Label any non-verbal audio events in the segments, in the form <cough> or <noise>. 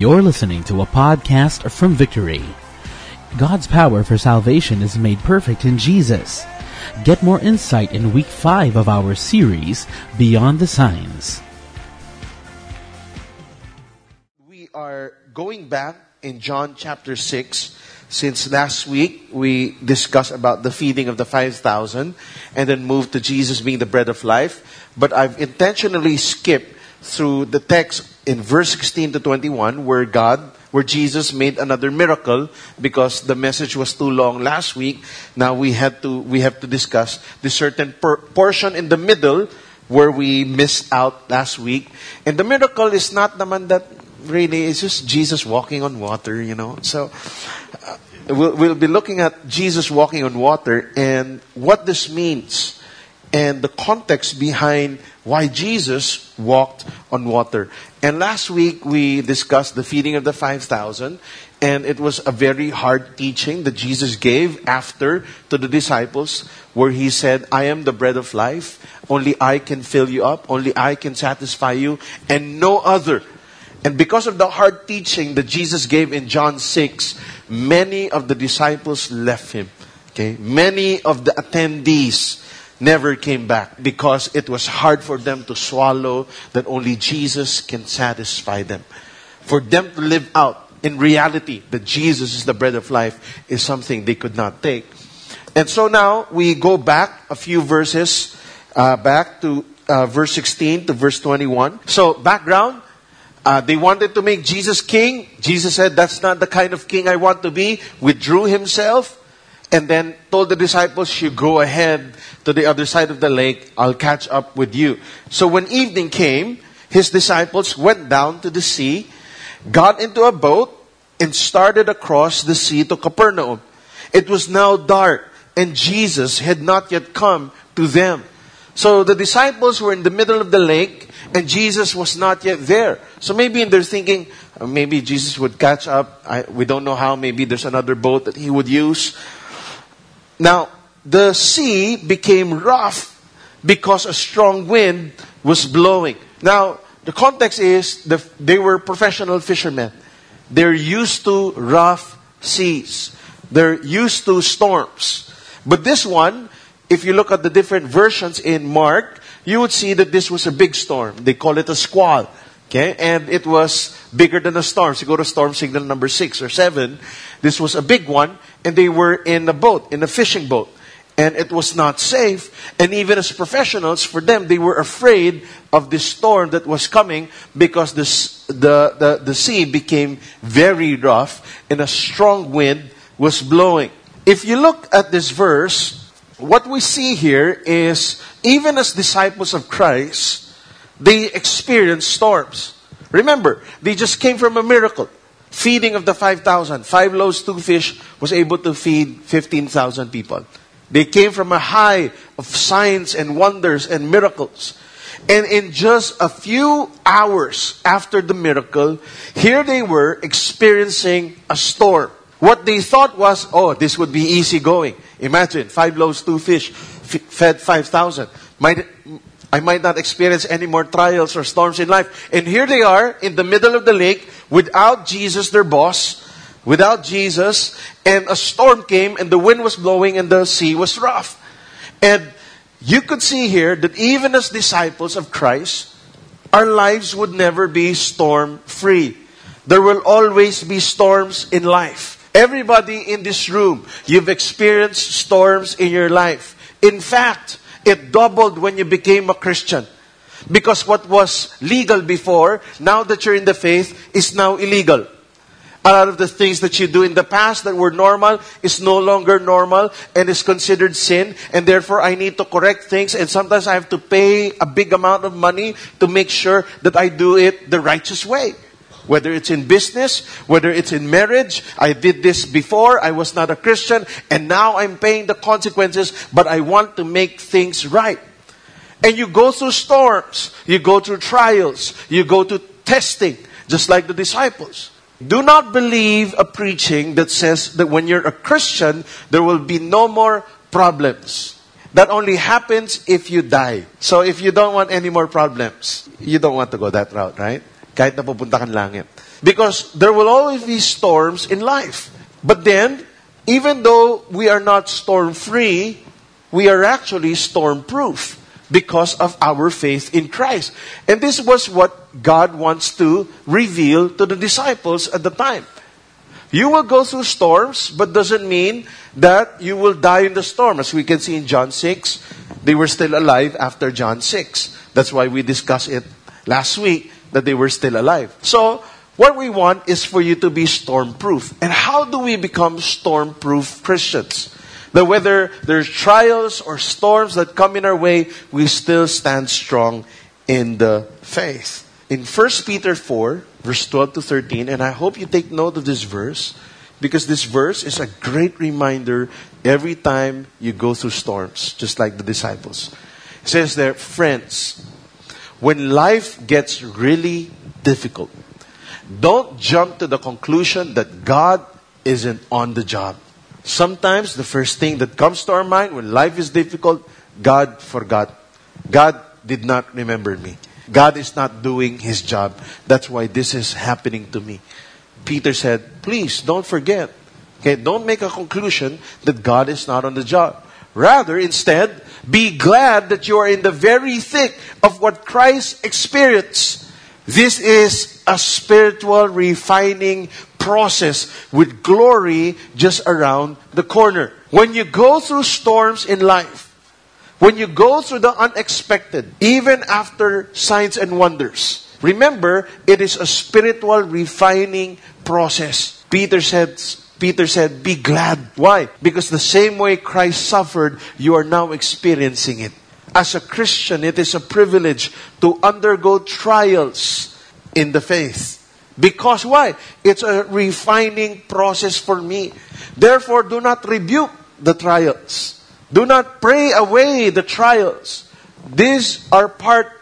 You're listening to a podcast from Victory. God's power for salvation is made perfect in Jesus. Get more insight in week 5 of our series, Beyond the Signs. We are going back in John chapter 6. Since last week we discussed about the feeding of the 5,000 and then moved to Jesus being the bread of life. But I've intentionally skipped through the text in verse 16 to 21 where God, where Jesus made another miracle because the message was too long last week. Now we had to, we have to discuss the certain per- portion in the middle where we missed out last week. And the miracle is not naman that really, it's just Jesus walking on water, you know. So, uh, we'll, we'll be looking at Jesus walking on water and what this means and the context behind why Jesus walked on water. And last week we discussed the feeding of the 5,000 and it was a very hard teaching that Jesus gave after to the disciples where he said, I am the bread of life. Only I can fill you up. Only I can satisfy you and no other. And because of the hard teaching that Jesus gave in John 6, many of the disciples left him. Okay. Many of the attendees never came back because it was hard for them to swallow that only Jesus can satisfy them. For them to live out in reality that Jesus is the bread of life is something they could not take. And so now we go back a few verses uh, back to uh, verse 16 to verse 21. So background, uh, they wanted to make Jesus king. Jesus said, that's not the kind of king I want to be. Withdrew himself and then told the disciples, You go ahead to the other side of the lake, I'll catch up with you. So when evening came, his disciples went down to the sea, got into a boat, and started across the sea to Capernaum. It was now dark, and Jesus had not yet come to them. So the disciples were in the middle of the lake, and Jesus was not yet there. So maybe they're thinking, maybe Jesus would catch up. I, we don't know how. Maybe there's another boat that he would use. Now, the sea became rough because a strong wind was blowing. Now, the context is the, they were professional fishermen. They're used to rough seas. They're used to storms. But this one, if you look at the different versions in Mark, you would see that this was a big storm. They call it a squall. Okay? And it was bigger than a storm. So you go to storm signal number six or seven. This was a big one. And they were in a boat, in a fishing boat. And it was not safe. And even as professionals, for them, they were afraid of the storm that was coming because the, the, the, the sea became very rough and a strong wind was blowing. If you look at this verse, what we see here is even as disciples of Christ, they experienced storms. Remember, they just came from a miracle. Feeding of the 5,000. Five loaves, two fish was able to feed 15,000 people. They came from a high of signs and wonders and miracles. And in just a few hours after the miracle, here they were experiencing a storm. What they thought was, oh, this would be easy going. Imagine, five loaves, two fish, fed 5,000. Might, I might not experience any more trials or storms in life. And here they are in the middle of the lake without Jesus, their boss, without Jesus, and a storm came and the wind was blowing and the sea was rough. And you could see here that even as disciples of Christ, our lives would never be storm free. There will always be storms in life. Everybody in this room, you've experienced storms in your life. In fact, it doubled when you became a Christian. Because what was legal before, now that you're in the faith, is now illegal. A lot of the things that you do in the past that were normal is no longer normal and is considered sin. And therefore, I need to correct things. And sometimes I have to pay a big amount of money to make sure that I do it the righteous way. Whether it's in business, whether it's in marriage, I did this before, I was not a Christian, and now I'm paying the consequences, but I want to make things right. And you go through storms, you go through trials, you go to testing, just like the disciples. Do not believe a preaching that says that when you're a Christian, there will be no more problems. That only happens if you die. So if you don't want any more problems, you don't want to go that route, right? Kahit na pupunta kang langit. Because there will always be storms in life. But then, even though we are not storm free, we are actually storm proof because of our faith in Christ. And this was what God wants to reveal to the disciples at the time. You will go through storms, but doesn't mean that you will die in the storm. As we can see in John 6, they were still alive after John 6. That's why we discussed it last week, that they were still alive. So, what we want is for you to be storm proof. And how do we become storm proof Christians? That whether there's trials or storms that come in our way, we still stand strong in the faith. In 1 Peter 4, verse 12 to 13, and I hope you take note of this verse because this verse is a great reminder every time you go through storms, just like the disciples. It says there, friends, when life gets really difficult, don't jump to the conclusion that God isn't on the job. Sometimes the first thing that comes to our mind when life is difficult, God forgot. God did not remember me. God is not doing his job. That's why this is happening to me. Peter said, please don't forget. Okay, don't make a conclusion that God is not on the job. Rather, instead, be glad that you are in the very thick of what Christ experienced. This is a spiritual refining process with glory just around the corner. When you go through storms in life, when you go through the unexpected, even after signs and wonders, remember it is a spiritual refining process. Peter said, Peter said, be glad. Why? Because the same way Christ suffered, you are now experiencing it. As a Christian, it is a privilege to undergo trials in the faith. Because why? It's a refining process for me. Therefore, do not rebuke the trials. Do not pray away the trials. These are part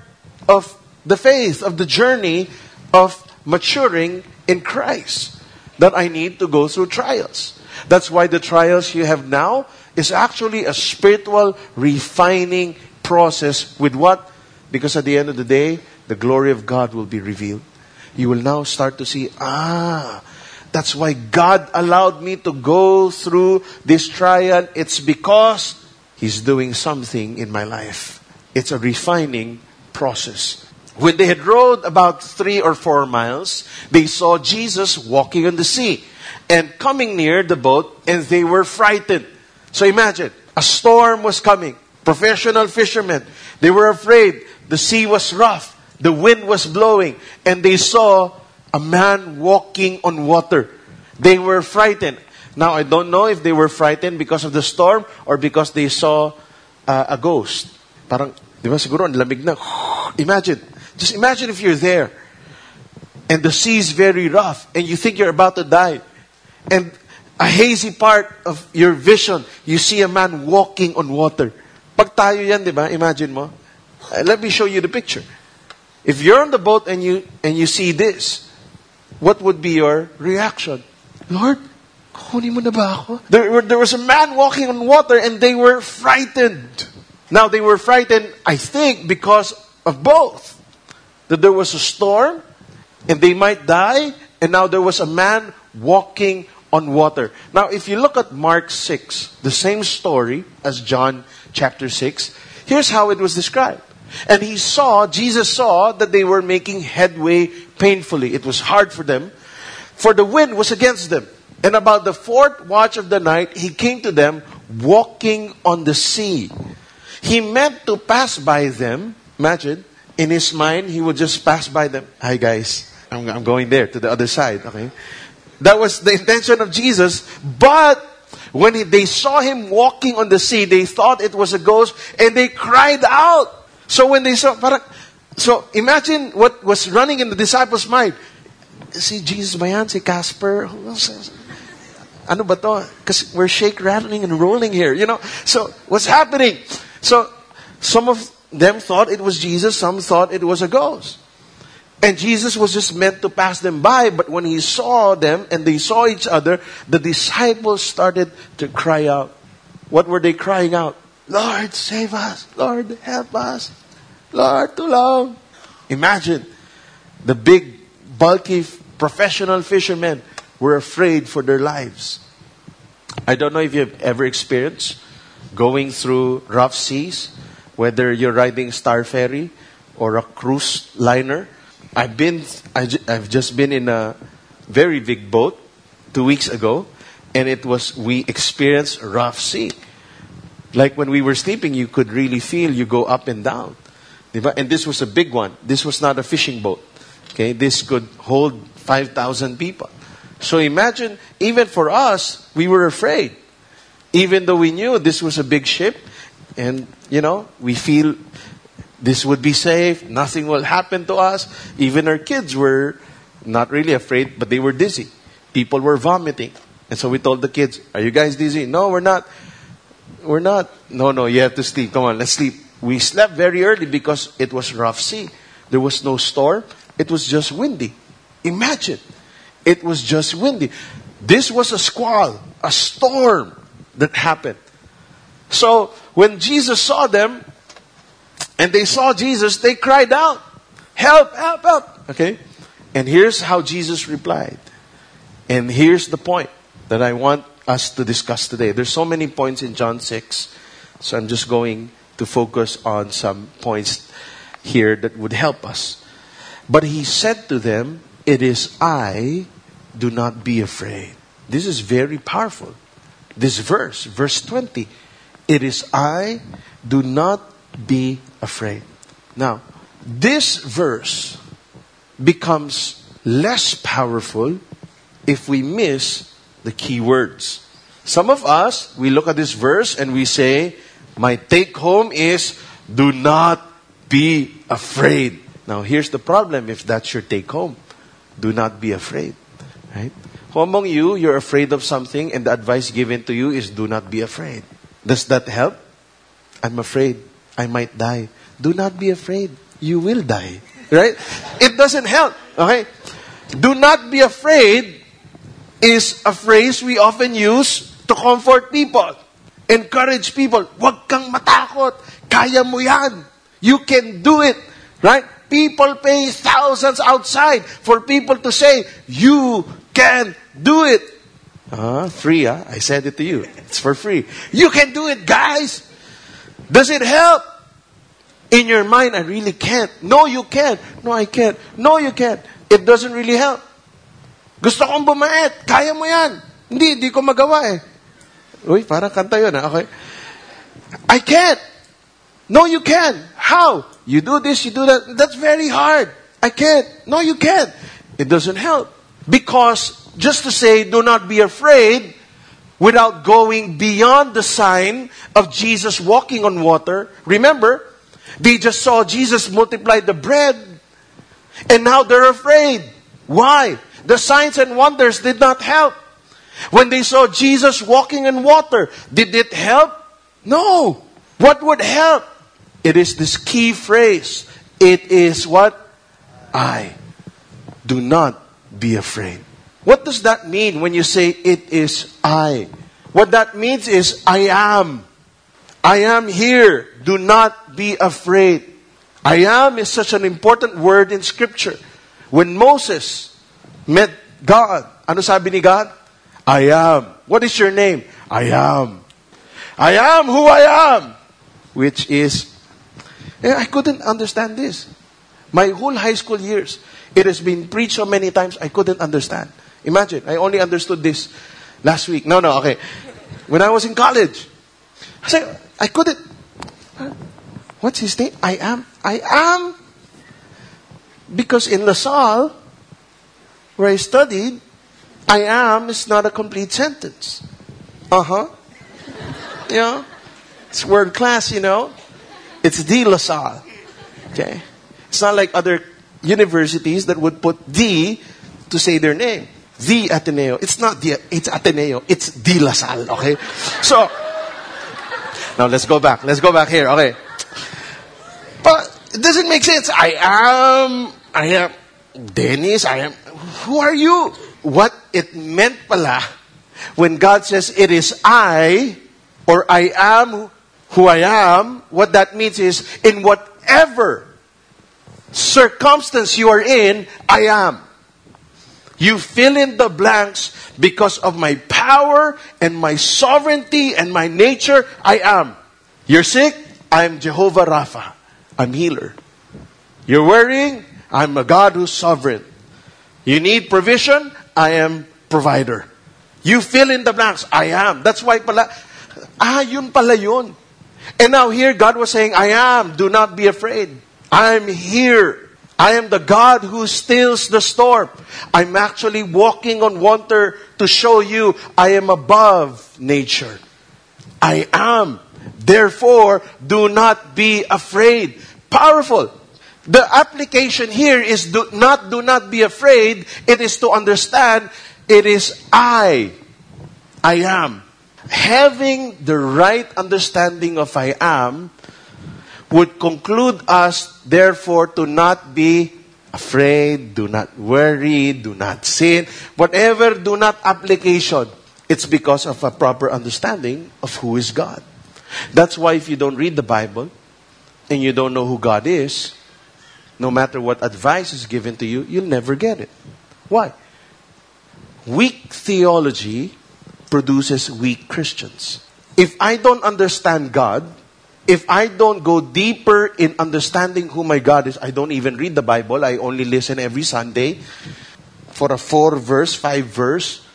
of the faith, of the journey of maturing in Christ. That I need to go through trials. That's why the trials you have now is actually a spiritual refining process with what? Because at the end of the day, the glory of God will be revealed you will now start to see, ah, that's why God allowed me to go through this trial. It's because He's doing something in my life. It's a refining process. When they had rowed about three or four miles, they saw Jesus walking on the sea and coming near the boat, and they were frightened. So imagine, a storm was coming. Professional fishermen, they were afraid. The sea was rough the wind was blowing, and they saw a man walking on water. They were frightened. Now, I don't know if they were frightened because of the storm or because they saw uh, a ghost. Parang, di ba siguro, ang lamig na. <sighs> Imagine. Just imagine if you're there and the sea is very rough and you think you're about to die. And a hazy part of your vision, you see a man walking on water. Pag tayo yan, di ba? Imagine mo. Uh, let me show you the picture. If you're on the boat and you and you see this, what would be your reaction? Lord, kunin mo na ba ako? There, there was a man walking on water and they were frightened. Now they were frightened, I think, because of both. That there was a storm and they might die, and now there was a man walking on water. Now, if you look at Mark 6, the same story as John chapter 6, here's how it was described. And he saw, Jesus saw that they were making headway painfully. It was hard for them, for the wind was against them. And about the fourth watch of the night, he came to them walking on the sea. He meant to pass by them. Imagine, in his mind, he would just pass by them. Hi, guys. I'm, I'm going there to the other side. Okay. That was the intention of Jesus. But when he, they saw him walking on the sea, they thought it was a ghost and they cried out. So when they saw, parang, so imagine what was running in the disciples' mind. Si Jesus ba yan? Si Casper? Ano ba to? Because we're shake, rattling, and rolling here. You know? So, what's happening? So, some of them thought it was Jesus, some thought it was a ghost. And Jesus was just meant to pass them by, but when he saw them and they saw each other, the disciples started to cry out. What were they crying out? Lord, save us. Lord, help us. Lord, too long. Imagine the big, bulky professional fishermen were afraid for their lives. I don't know if you've ever experienced going through rough seas, whether you're riding Star Ferry or a cruise liner. I've been, I I've just been in a very big boat two weeks ago, and it was, we experienced rough sea. Like when we were sleeping, you could really feel you go up and down. And this was a big one. This was not a fishing boat. Okay, this could hold 5,000 people. So imagine, even for us, we were afraid. Even though we knew this was a big ship, and, you know, we feel this would be safe, nothing will happen to us. Even our kids were not really afraid, but they were dizzy. People were vomiting. And so we told the kids, Are you guys dizzy? No, we're not. We're not. No, no, you have to sleep. Come on, let's sleep. We slept very early because it was rough sea. There was no storm. It was just windy. Imagine. It was just windy. This was a squall, a storm that happened. So when Jesus saw them and they saw Jesus, they cried out, Help, help, help. Okay? And here's how Jesus replied. And here's the point that I want us to discuss today. There's so many points in John 6, so I'm just going to focus on some points here that would help us. But he said to them, It is I, do not be afraid. This is very powerful. This verse, verse 20. It is I, do not be afraid. Now, this verse becomes less powerful if we miss the key words. Some of us, we look at this verse and we say, My take home is, do not be afraid. Now, here's the problem if that's your take home. Do not be afraid. Right? Who among you, you're afraid of something and the advice given to you is do not be afraid? Does that help? I'm afraid I might die. Do not be afraid. You will die. Right? It doesn't help. Okay? Do not be afraid is a phrase we often use to comfort people, encourage people. Huwag kang matakot. Kaya mo yan. You can do it. Right? People pay thousands outside for people to say, you can do it. Uh, free, huh? I said it to you. It's for free. You can do it, guys. Does it help? In your mind, I really can't. No, you can't. No, I can't. No, you can't. It doesn't really help. Gusto kong bumait. Kaya mo yan. Hindi, hindi ko magawa eh. Uy, parang kanta yun ah. Okay. I can't. No, you can. How? You do this, you do that. That's very hard. I can't. No, you can't. It doesn't help. Because just to say, do not be afraid, without going beyond the sign of Jesus walking on water. Remember, they just saw Jesus multiply the bread, and now they're afraid. Why? The signs and wonders did not help. When they saw Jesus walking in water, did it help? No. What would help? It is this key phrase. It is what? I. Do not be afraid. What does that mean when you say it is I? What that means is I am. I am here. Do not be afraid. I am is such an important word in scripture. When Moses met God, ano sabi ni God? I am. What is your name? I am. I am who I am. Which is, eh, I couldn't understand this. My whole high school years, it has been preached so many times, I couldn't understand. Imagine, I only understood this last week. No, no, okay. When I was in college, I said, I couldn't. What's his name? I am. I am. Because in LaSalle, where I studied, I am is not a complete sentence. Uh huh. Yeah. It's word class, you know. It's the LaSalle. Okay. It's not like other universities that would put the to say their name. The Ateneo. It's not the, it's Ateneo. It's the La Salle, okay? So, now let's go back. Let's go back here, okay? But it doesn't make sense. I am, I am Dennis, I am, who are you? What it meant pala, when God says it is I, or I am who I am, what that means is in whatever circumstance you are in, I am. You fill in the blanks because of my power and my sovereignty and my nature. I am. You're sick? I'm Jehovah Rapha. I'm healer. You're worrying? I'm a God who's sovereign. You need provision? I am provider. You fill in the blanks. I am. That's why pala, ah, yun pala yun. And now here God was saying, I am. Do not be afraid. I'm here. I am the God who stills the storm. I'm actually walking on water to show you I am above nature. I am. Therefore, do not be afraid. Powerful. The application here is do not do not be afraid. It is to understand it is I. I am. Having the right understanding of I am would conclude us, therefore, to not be afraid, do not worry, do not sin, whatever do not application. It's because of a proper understanding of who is God. That's why if you don't read the Bible and you don't know who God is, no matter what advice is given to you, you'll never get it. Why? Weak theology produces weak Christians. If I don't understand God, if I don't go deeper in understanding who my God is, I don't even read the Bible, I only listen every Sunday for a four verse, five verse,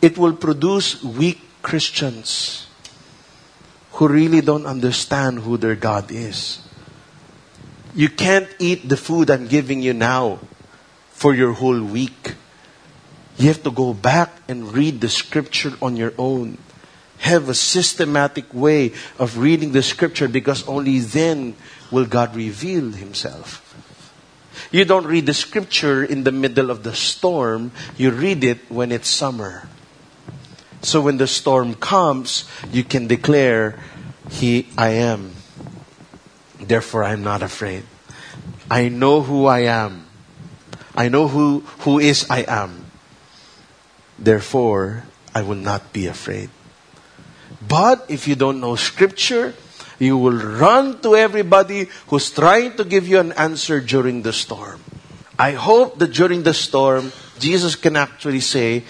it will produce weak Christians who really don't understand who their God is. You can't eat the food I'm giving you now for your whole week. You have to go back and read the scripture on your own have a systematic way of reading the scripture because only then will God reveal himself. You don't read the scripture in the middle of the storm, you read it when it's summer. So when the storm comes, you can declare, He I am. Therefore I'm not afraid. I know who I am. I know who, who is I am. Therefore, I will not be afraid. But if you don't know scripture, you will run to everybody who's trying to give you an answer during the storm. I hope that during the storm, Jesus can actually say,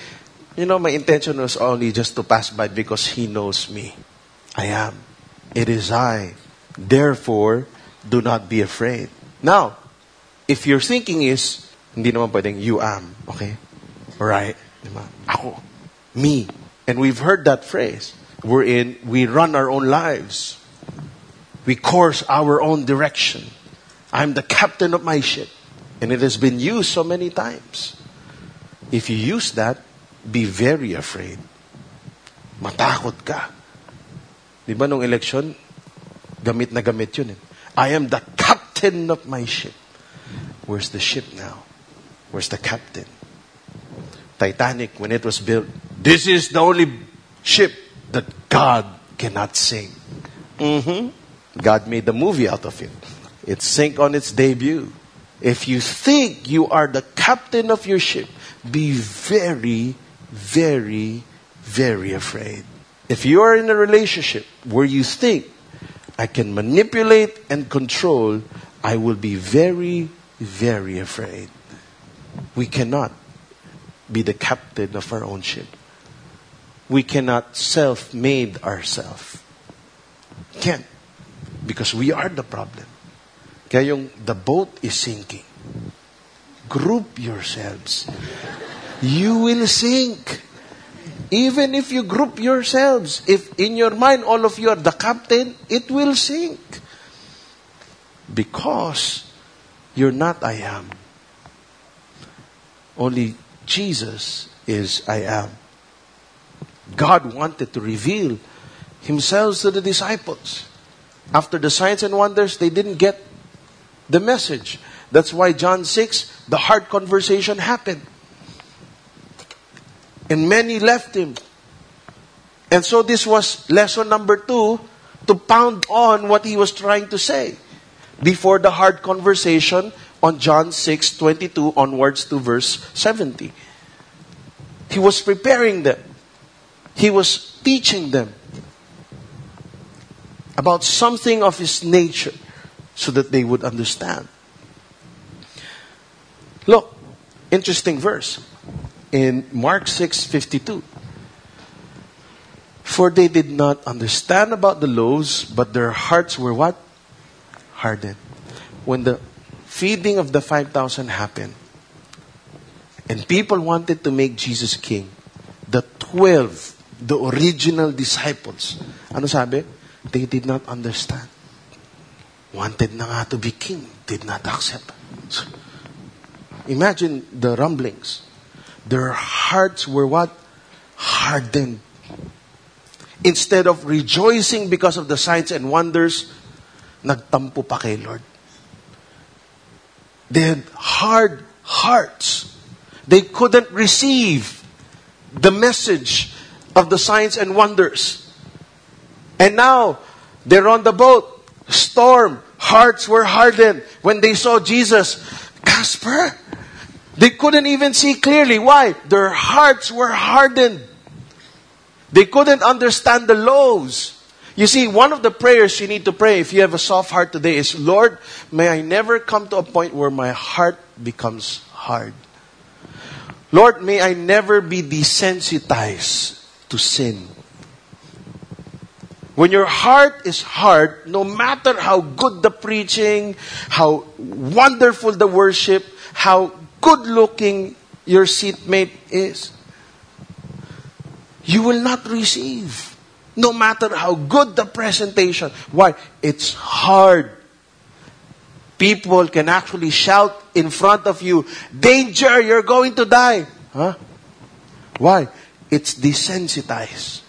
you know, my intention was only just to pass by because He knows me. I am. It is I. Therefore, do not be afraid. Now, if your thinking is, hindi naman pwedeng you am, okay? Right? Ako. Me. And we've heard that phrase wherein we run our own lives. We course our own direction. I'm the captain of my ship. And it has been used so many times. If you use that, be very afraid. Matakot ka. Di ba nung election, gamit na gamit yun. Eh. I am the captain of my ship. Where's the ship now? Where's the captain? Titanic, when it was built, this is the only ship that God cannot sing. Mm-hmm. God made the movie out of it. It sank on its debut. If you think you are the captain of your ship, be very, very, very afraid. If you are in a relationship where you think, I can manipulate and control, I will be very, very afraid. We cannot be the captain of our own ship we cannot self-made ourselves. Can't. Because we are the problem. Kaya yung the boat is sinking. Group yourselves. You will sink. Even if you group yourselves, if in your mind all of you are the captain, it will sink. Because you're not I am. Only Jesus is I am. God wanted to reveal Himself to the disciples. After the signs and wonders, they didn't get the message. That's why John 6, the hard conversation happened. And many left Him. And so this was lesson number two to pound on what He was trying to say before the hard conversation on John 6, 22 onwards to verse 70. He was preparing them. He was teaching them about something of his nature so that they would understand. Look, interesting verse. in Mark 6:52. For they did not understand about the loaves, but their hearts were what? Hardened. When the feeding of the 5,000 happened, and people wanted to make Jesus king, the 12, the original disciples, ano sabi? They did not understand. Wanted na nga to be king, did not accept. Imagine the rumblings. Their hearts were what? Hardened. Instead of rejoicing because of the signs and wonders, nagtampo pa kay Lord. They had hard hearts. They couldn't receive the message of the signs and wonders. And now, they're on the boat. Storm. Hearts were hardened when they saw Jesus. Casper, they couldn't even see clearly. Why? Their hearts were hardened. They couldn't understand the loaves. You see, one of the prayers you need to pray if you have a soft heart today is, Lord, may I never come to a point where my heart becomes hard. Lord, may I never be desensitized to sin. When your heart is hard, no matter how good the preaching, how wonderful the worship, how good looking your seatmate is, you will not receive. No matter how good the presentation. Why? It's hard. People can actually shout in front of you, Danger, you're going to die. Huh? Why? It's desensitized.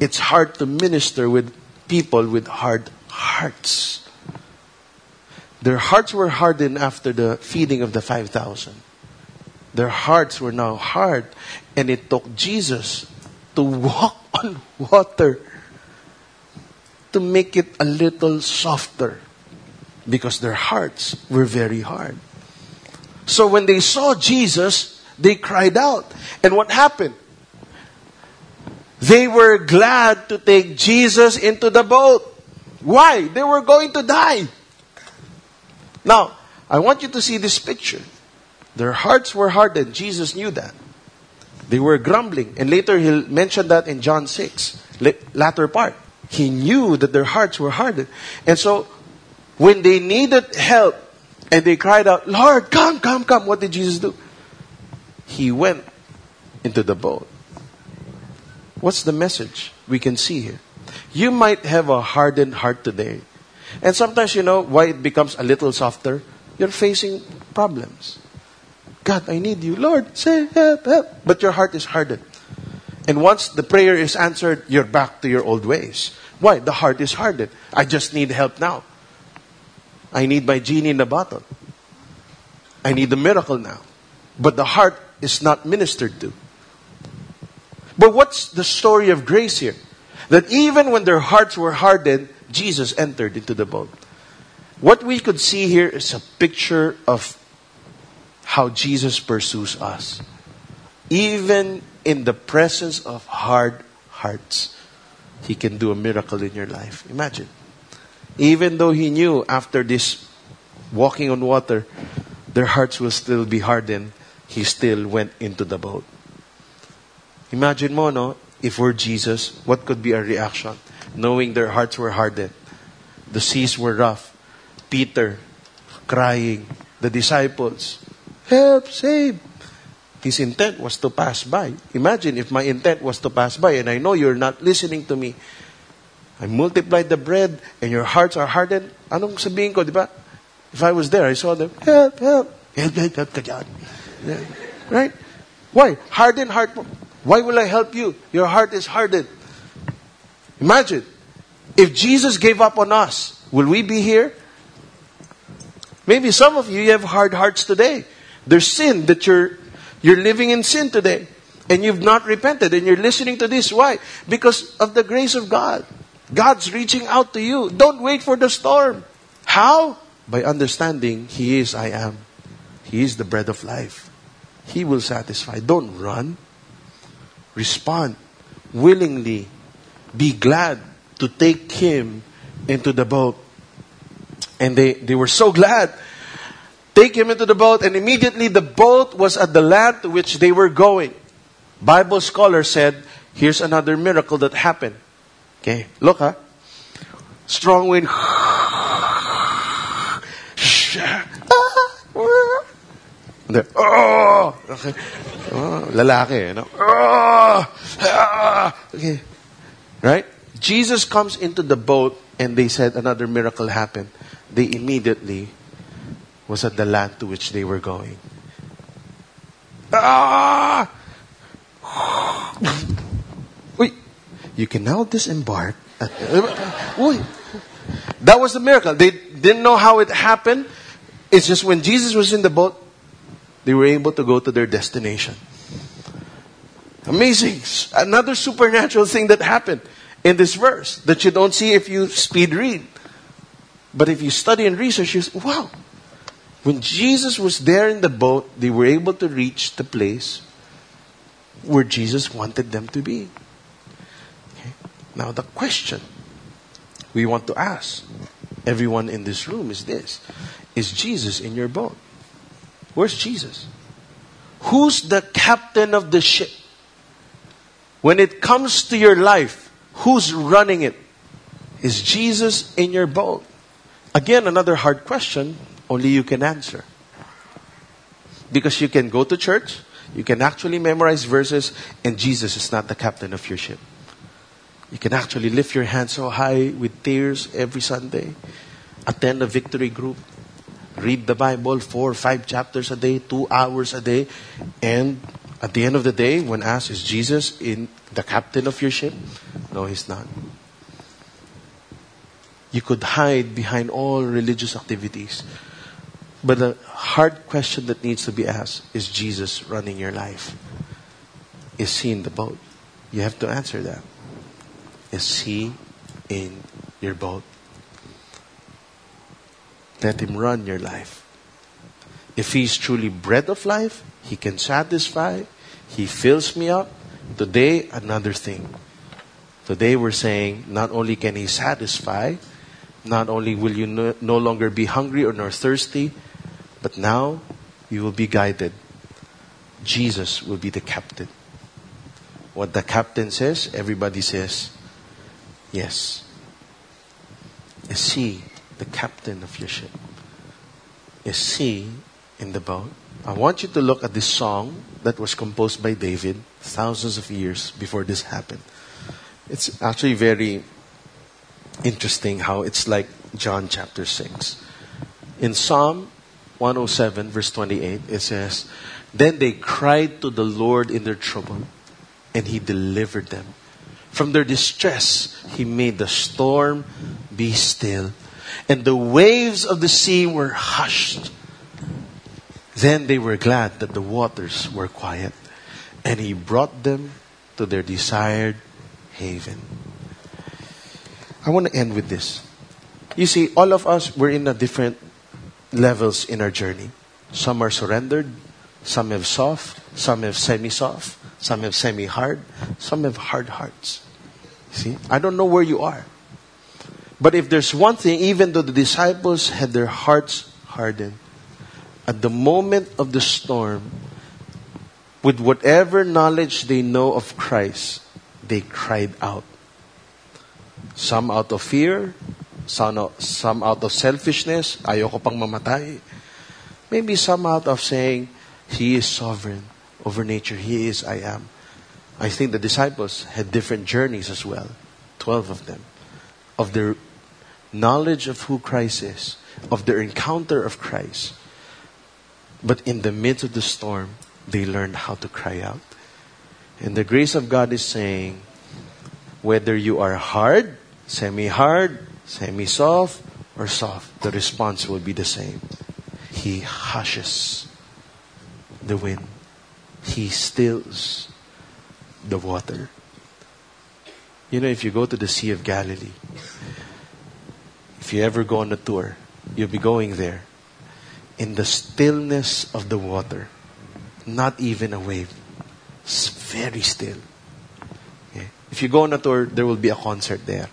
It's hard to minister with people with hard hearts. Their hearts were hardened after the feeding of the 5,000. Their hearts were now hard, and it took Jesus to walk <laughs> on water to make it a little softer because their hearts were very hard. So when they saw Jesus, they cried out. And what happened? They were glad to take Jesus into the boat. Why? They were going to die. Now, I want you to see this picture. Their hearts were hardened. Jesus knew that. They were grumbling. And later he'll mention that in John 6, latter part. He knew that their hearts were hardened. And so, when they needed help and they cried out, Lord, come, come, come, what did Jesus do? He went into the boat. What's the message we can see here? You might have a hardened heart today. And sometimes, you know, why it becomes a little softer? You're facing problems. God, I need you. Lord, say help, help. But your heart is hardened. And once the prayer is answered, you're back to your old ways. Why? The heart is hardened. I just need help now. I need my genie in the bottle. I need the miracle now. But the heart is not ministered to. But what's the story of grace here? That even when their hearts were hardened, Jesus entered into the boat. What we could see here is a picture of how Jesus pursues us. Even in the presence of hard hearts, He can do a miracle in your life. Imagine. Even though He knew after this walking on water, their hearts will still be hardened, He still went into the boat. Imagine mo, no? If we're Jesus, what could be our reaction? Knowing their hearts were hardened. The seas were rough. Peter crying. The disciples, help, save. His intent was to pass by. Imagine if my intent was to pass by and I know you're not listening to me. I multiplied the bread and your hearts are hardened. Anong sabihin ko, di ba? If I was there, I saw them, help, help. Help, help, help. Right? Why? Hardened heart. Why will I help you? Your heart is hardened. Imagine, if Jesus gave up on us, will we be here? Maybe some of you, you have hard hearts today. There's sin that you're, you're living in sin today. And you've not repented and you're listening to this. Why? Because of the grace of God. God's reaching out to you. Don't wait for the storm. How? By understanding He is I am. He is the bread of life. He will satisfy. Don't run respond willingly, be glad to take him into the boat. And they, they were so glad. Take him into the boat, and immediately the boat was at the land to which they were going. Bible scholar said, here's another miracle that happened. Okay, look, huh? Strong wind. Hindi. Oh! Okay. Oh, lalaki, eh, no? Oh! Okay. Right? Jesus comes into the boat and they said another miracle happened. They immediately was at the land to which they were going. Ah! <sighs> Wait, you can now disembark. <laughs> Wait. That was the miracle. They didn't know how it happened. It's just when Jesus was in the boat, they were able to go to their destination. Amazing. Another supernatural thing that happened in this verse that you don't see if you speed read. But if you study and research, you say, wow. When Jesus was there in the boat, they were able to reach the place where Jesus wanted them to be. Okay? Now, the question we want to ask everyone in this room is this Is Jesus in your boat? Where's Jesus? Who's the captain of the ship? When it comes to your life, who's running it? Is Jesus in your boat? Again, another hard question, only you can answer. Because you can go to church, you can actually memorize verses, and Jesus is not the captain of your ship. You can actually lift your hands so high with tears every Sunday, attend a victory group, read the Bible four or five chapters a day, two hours a day, and at the end of the day, when asked, is Jesus in the captain of your ship? No, he's not. You could hide behind all religious activities. But the hard question that needs to be asked is Jesus running your life? Is he in the boat? You have to answer that. Is he in your boat? Let Him run your life. If He's truly bread of life, He can satisfy, He fills me up. Today, another thing. Today, we're saying not only can He satisfy, not only will you no, no longer be hungry or nor thirsty, but now you will be guided. Jesus will be the captain. What the captain says, everybody says, yes. Is he the captain of your ship? Is he in the boat? I want you to look at this song that was composed by David thousands of years before this happened. It's actually very interesting how it's like John chapter 6. In Psalm 107, verse 28, it says, Then they cried to the Lord in their trouble, and he delivered them. From their distress, he made the storm be still and the waves of the sea were hushed. Then they were glad that the waters were quiet, and he brought them to their desired haven. I want to end with this. You see, all of us, we're in a different levels in our journey. Some are surrendered, some have soft, some have semi soft, some have semi hard, some have hard hearts. See, I don't know where you are. But if there's one thing, even though the disciples had their hearts hardened, at the moment of the storm, with whatever knowledge they know of Christ, they cried out. Some out of fear, some out of selfishness, ayoko pang mamatay. Maybe some out of saying, He is sovereign over nature. He is, I am. I think the disciples had different journeys as well. Twelve of them. Of their knowledge of who Christ is, of their encounter of Christ. But in the midst of the storm, they learned how to cry out. And the grace of God is saying, whether you are hard, semi hard, semi soft, or soft, the response will be the same. He hushes the wind, He stills the water. You know, if you go to the Sea of Galilee, if you ever go on a tour, you'll be going there in the stillness of the water, not even a wave. It's very still. Okay? If you go on a tour, there will be a concert there,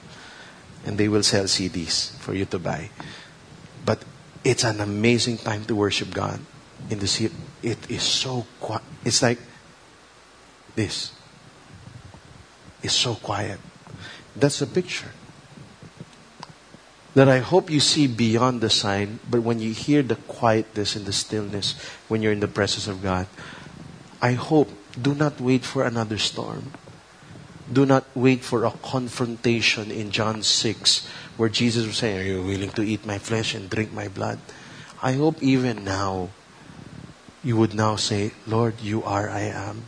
and they will sell CDs for you to buy. But It's an amazing time to worship God in the sea. It is so quiet. It's like this. It's so quiet. That's a picture that I hope you see beyond the sign, but when you hear the quietness and the stillness when you're in the presence of God, I hope do not wait for another storm. Do not wait for a confrontation in John 6 where Jesus was saying, Are you willing to eat my flesh and drink my blood? I hope even now you would now say, Lord, you are I am.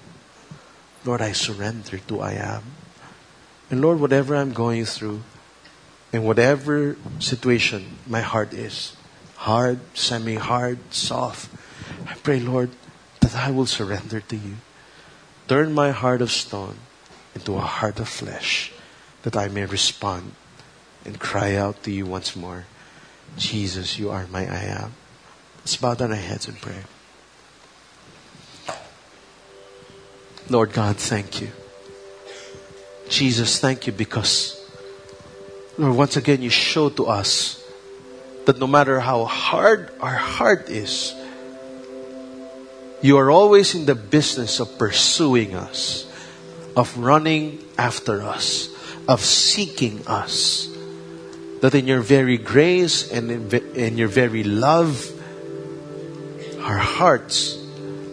Lord, I surrender to I am. And Lord, whatever I'm going through, in whatever situation my heart is, hard, semi hard, soft, I pray, Lord, that I will surrender to you. Turn my heart of stone into a heart of flesh, that I may respond and cry out to you once more. Jesus, you are my I am. Let's bow down our heads and pray. Lord God, thank you. Jesus, thank you because, Lord, once again you show to us that no matter how hard our heart is, you are always in the business of pursuing us, of running after us, of seeking us. That in your very grace and in, in your very love, our hearts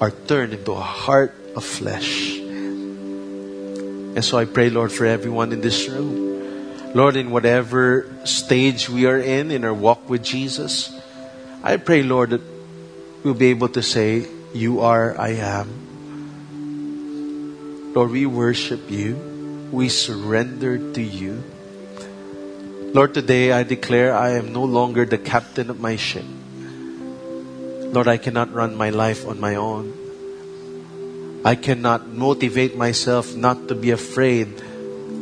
are turned into a heart of flesh. And so I pray, Lord, for everyone in this room. Lord, in whatever stage we are in, in our walk with Jesus, I pray, Lord, that we'll be able to say, You are, I am. Lord, we worship you. We surrender to you. Lord, today I declare I am no longer the captain of my ship. Lord, I cannot run my life on my own. I cannot motivate myself not to be afraid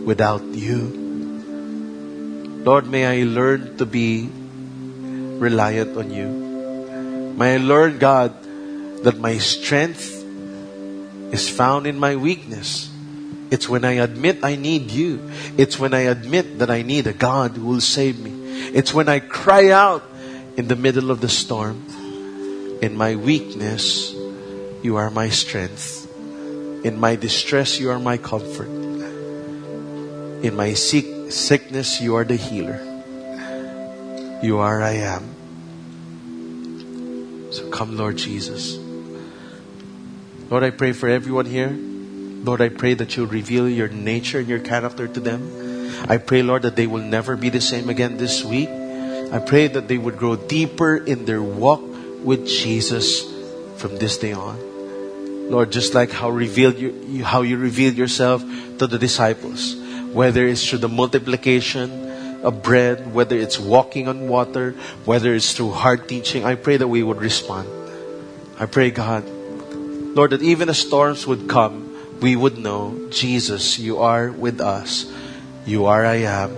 without you. Lord, may I learn to be reliant on you. May I learn, God, that my strength is found in my weakness. It's when I admit I need you. It's when I admit that I need a God who will save me. It's when I cry out in the middle of the storm. In my weakness, you are my strength. In my distress, you are my comfort. In my sick, sickness, you are the healer. You are I am. So come, Lord Jesus. Lord, I pray for everyone here. Lord, I pray that you'll reveal your nature and your character to them. I pray, Lord, that they will never be the same again this week. I pray that they would grow deeper in their walk with Jesus from this day on. Lord, just like how revealed you, how you revealed yourself to the disciples, whether it's through the multiplication of bread, whether it's walking on water, whether it's through hard teaching, I pray that we would respond. I pray, God, Lord, that even as storms would come, we would know, Jesus, you are with us. You are I am.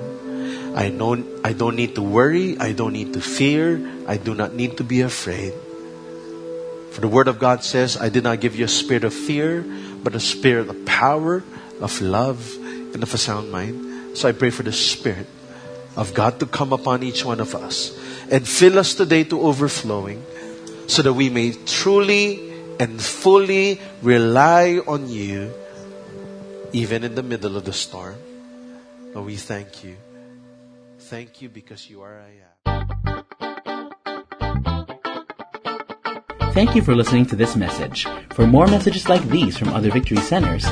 I know I don't need to worry. I don't need to fear. I do not need to be afraid. For the Word of God says, I did not give you a spirit of fear, but a spirit of power, of love, and of a sound mind. So I pray for the Spirit of God to come upon each one of us and fill us today to overflowing so that we may truly and fully rely on you even in the middle of the storm. Lord, we thank you. Thank you because you are I am. Thank you for listening to this message. For more messages like these from other Victory Centers,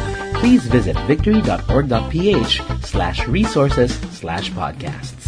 please visit victory.org.ph slash resources slash podcasts.